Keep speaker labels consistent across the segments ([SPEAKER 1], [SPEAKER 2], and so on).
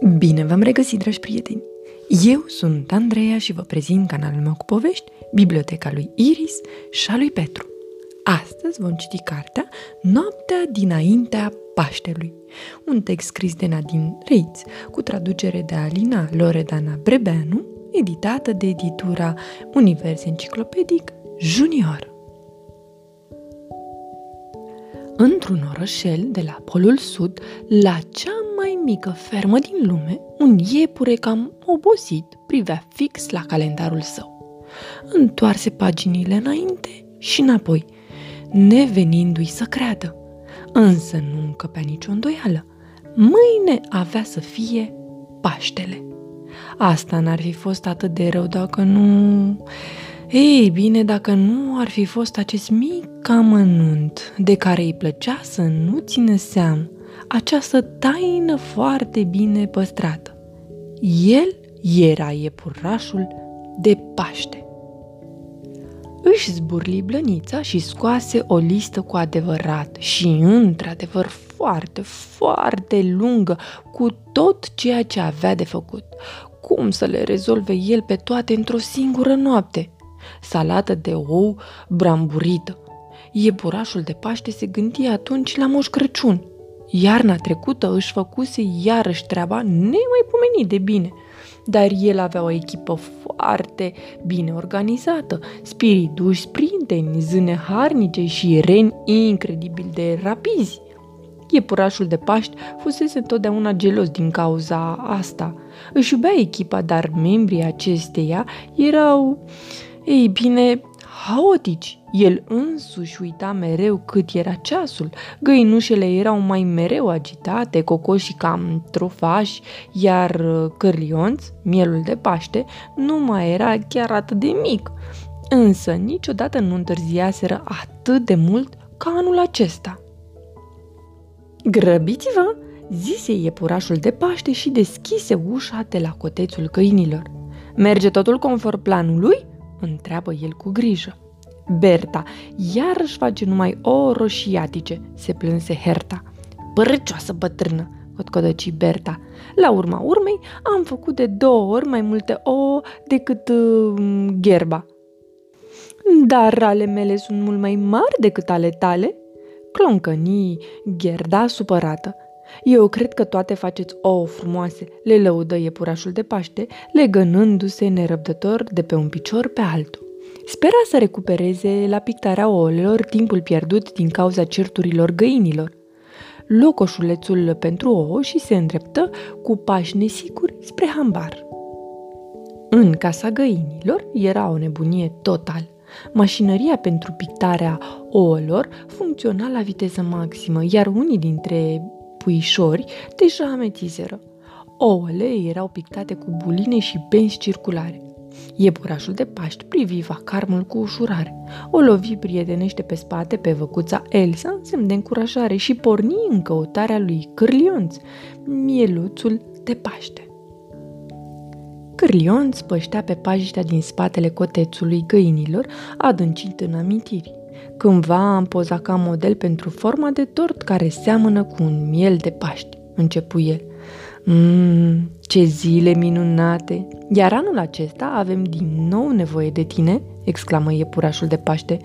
[SPEAKER 1] Bine v-am regăsit, dragi prieteni! Eu sunt Andreea și vă prezint canalul meu cu povești, Biblioteca lui Iris și a lui Petru. Astăzi vom citi cartea Noaptea dinaintea Paștelui, un text scris de Nadine Reitz, cu traducere de Alina Loredana Brebeanu, editată de editura Univers Enciclopedic Junior. Într-un orășel de la Polul Sud, la cea mai mică fermă din lume, un iepure cam obosit privea fix la calendarul său. Întoarse paginile înainte și înapoi, nevenindu-i să creadă. Însă nu încăpea nicio îndoială. Mâine avea să fie Paștele. Asta n-ar fi fost atât de rău dacă nu... Ei bine, dacă nu ar fi fost acest mic amănunt de care îi plăcea să nu țină seam această taină foarte bine păstrată. El era iepurașul de Paște. Își zburli blănița și scoase o listă cu adevărat și într-adevăr foarte, foarte lungă cu tot ceea ce avea de făcut. Cum să le rezolve el pe toate într-o singură noapte? Salată de ou bramburită. Iepurașul de Paște se gândi atunci la Moș Crăciun – Iarna trecută își făcuse iarăși treaba nemaipomenit de bine, dar el avea o echipă foarte bine organizată, spiriduși sprinteni, zâne harnice și reni incredibil de rapizi. Iepurașul de Paști fusese întotdeauna gelos din cauza asta. Își iubea echipa, dar membrii acesteia erau, ei bine, haotici. El însuși uita mereu cât era ceasul. Găinușele erau mai mereu agitate, cocoșii cam trofași, iar uh, cârlionț, mielul de Paște, nu mai era chiar atât de mic. Însă niciodată nu întârziaseră atât de mult ca anul acesta. Grăbiți-vă, zise iepurașul de Paște și deschise ușa de la cotețul câinilor. Merge totul conform planului? Întreabă el cu grijă. Berta, iar își face numai o roșiatice, se plânse Herta. Părăcioasă bătrână, cotcodăci Berta. La urma urmei, am făcut de două ori mai multe ouă decât uh, gherba. Dar ale mele sunt mult mai mari decât ale tale? Cloncănii, Gerda supărată. Eu cred că toate faceți ouă frumoase, le lăudă iepurașul de Paște, legănându-se nerăbdător de pe un picior pe altul. Spera să recupereze la pictarea ouălor timpul pierdut din cauza certurilor găinilor. Locoșulețul pentru ouă și se îndreptă cu pași nesiguri spre hambar. În casa găinilor era o nebunie total. Mașinăria pentru pictarea ouălor funcționa la viteză maximă, iar unii dintre puișori deja ametizeră. Ouăle erau pictate cu buline și benzi circulare. Iepurașul de Paști privi vacarmul cu ușurare. O lovi prietenește pe spate pe văcuța Elsa în semn de încurajare și porni în căutarea lui Cârlionț, mieluțul de Paște. Cârlionț păștea pe pajiștea din spatele cotețului găinilor, adâncit în amintiri. Cândva am pozat ca model pentru forma de tort care seamănă cu un miel de Paști, începu el. Mmm, ce zile minunate! Iar anul acesta avem din nou nevoie de tine, exclamă iepurașul de Paște.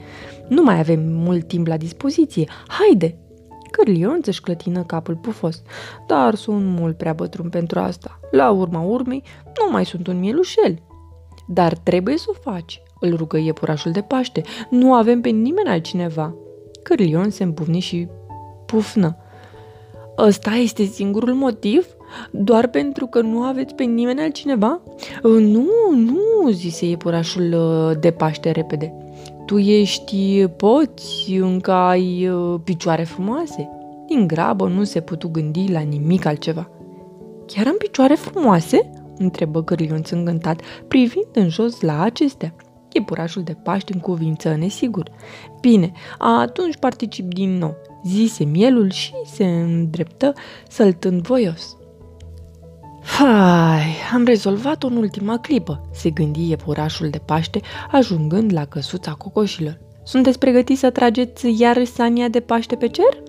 [SPEAKER 1] Nu mai avem mult timp la dispoziție. Haide! Cârlion își clătină capul pufos. Dar sunt mult prea bătrân pentru asta. La urma urmei, nu mai sunt un mielușel. Dar trebuie să o faci, îl rugă iepurașul de Paște. Nu avem pe nimeni altcineva. Cârlion se împufni și pufnă. Ăsta este singurul motiv? Doar pentru că nu aveți pe nimeni altcineva? Uh, nu, nu, zise iepurașul uh, de Paște repede. Tu ești, poți, încă ai uh, picioare frumoase. Din grabă nu se putu gândi la nimic altceva. Chiar am picioare frumoase? întrebă Gârlionț îngântat, privind în jos la acestea. Iepurașul de Paște în cuvință nesigur. Bine, atunci particip din nou, zise mielul și se îndreptă săltând voios. Hai, am rezolvat-o în ultima clipă, se gândi iepurașul de Paște, ajungând la căsuța cocoșilor. Sunteți pregătiți să trageți iar sania de Paște pe cer?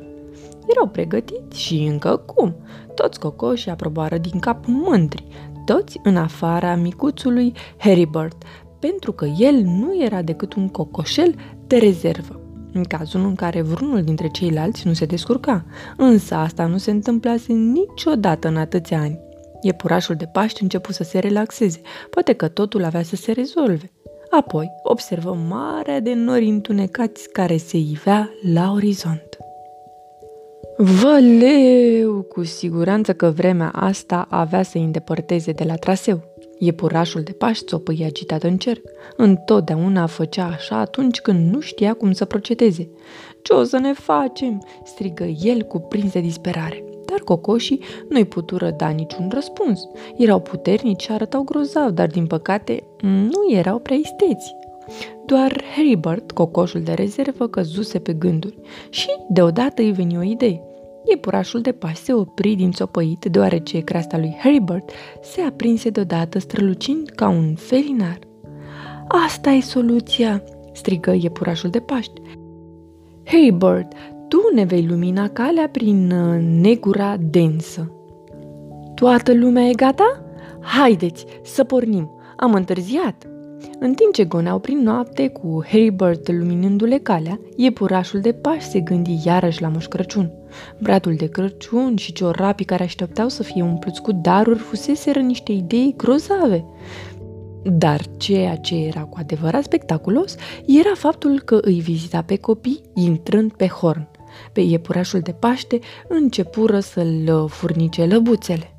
[SPEAKER 1] Erau pregătiți și încă cum. Toți cocoșii aprobară din cap mândri, toți în afara micuțului Heribert, pentru că el nu era decât un cocoșel de rezervă. În cazul în care vreunul dintre ceilalți nu se descurca, însă asta nu se întâmplase niciodată în atâția ani. Iepurașul de Paște început să se relaxeze, poate că totul avea să se rezolve. Apoi observă marea de nori întunecați care se ivea la orizont. Văleu! Cu siguranță că vremea asta avea să îi îndepărteze de la traseu. Iepurașul de pași țopăi agitat în cerc. Întotdeauna făcea așa atunci când nu știa cum să procedeze. Ce o să ne facem?" strigă el cu prins de disperare. Dar cocoșii nu-i putură da niciun răspuns. Erau puternici și arătau grozav, dar din păcate nu erau prea isteți. Doar Heribert, cocoșul de rezervă, căzuse pe gânduri și deodată îi veni o idee. Iepurașul de pași se opri din țopăit, deoarece creasta lui Heribert se aprinse deodată strălucind ca un felinar. Asta e soluția!" strigă iepurașul de Paști. Heribert, tu ne vei lumina calea prin uh, negura densă. Toată lumea e gata? Haideți să pornim! Am întârziat! În timp ce goneau prin noapte, cu Heribert luminându-le calea, iepurașul de pași se gândi iarăși la Moș Crăciun. Bradul de Crăciun și ciorapii care așteptau să fie umpluți cu daruri fuseseră niște idei grozave. Dar ceea ce era cu adevărat spectaculos era faptul că îi vizita pe copii intrând pe horn. Pe iepurașul de Paște începură să-l furnice lăbuțele.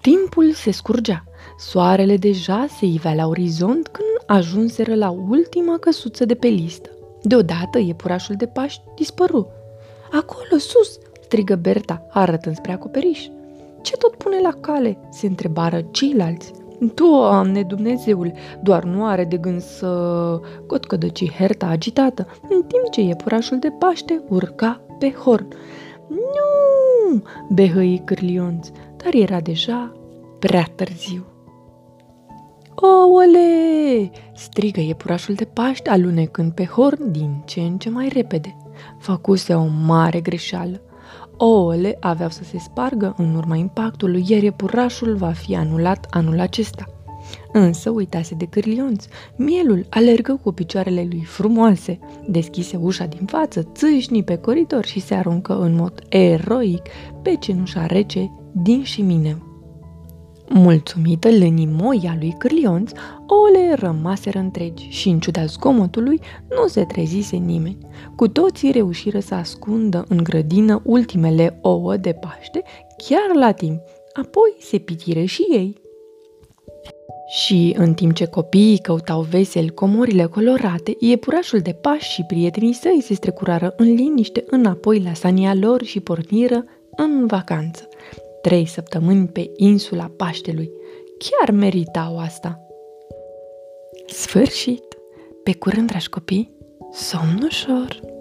[SPEAKER 1] Timpul se scurgea. Soarele deja se ivea la orizont când ajunseră la ultima căsuță de pe listă. Deodată iepurașul de Paști dispăru. Acolo, sus!" strigă Berta, arătând spre acoperiș. Ce tot pune la cale?" se întrebară ceilalți. Doamne, Dumnezeul, doar nu are de gând să... Cotcădăci Herta agitată, în timp ce iepurașul de Paște urca pe horn. Nu! behăi Cârlionț, dar era deja prea târziu. Oole! strigă iepurașul de Paște, alunecând pe horn din ce în ce mai repede. Făcuse o mare greșeală. Ouăle aveau să se spargă în urma impactului, iar iepurașul va fi anulat anul acesta. Însă uitase de cârlionț. Mielul alergă cu picioarele lui frumoase, deschise ușa din față, țâșni pe coridor și se aruncă în mod eroic pe cenușa rece din șimineu. Mulțumită lânimoia lui Cârlionț, ouăle rămaseră întregi și, în ciuda zgomotului, nu se trezise nimeni. Cu toții reușiră să ascundă în grădină ultimele ouă de Paște, chiar la timp. Apoi se pitire și ei. Și în timp ce copiii căutau vesel comorile colorate, iepurașul de pași și prietenii săi se strecurară în liniște înapoi la sania lor și porniră în vacanță trei săptămâni pe insula Paștelui. Chiar meritau asta. Sfârșit! Pe curând, dragi copii, somn ușor!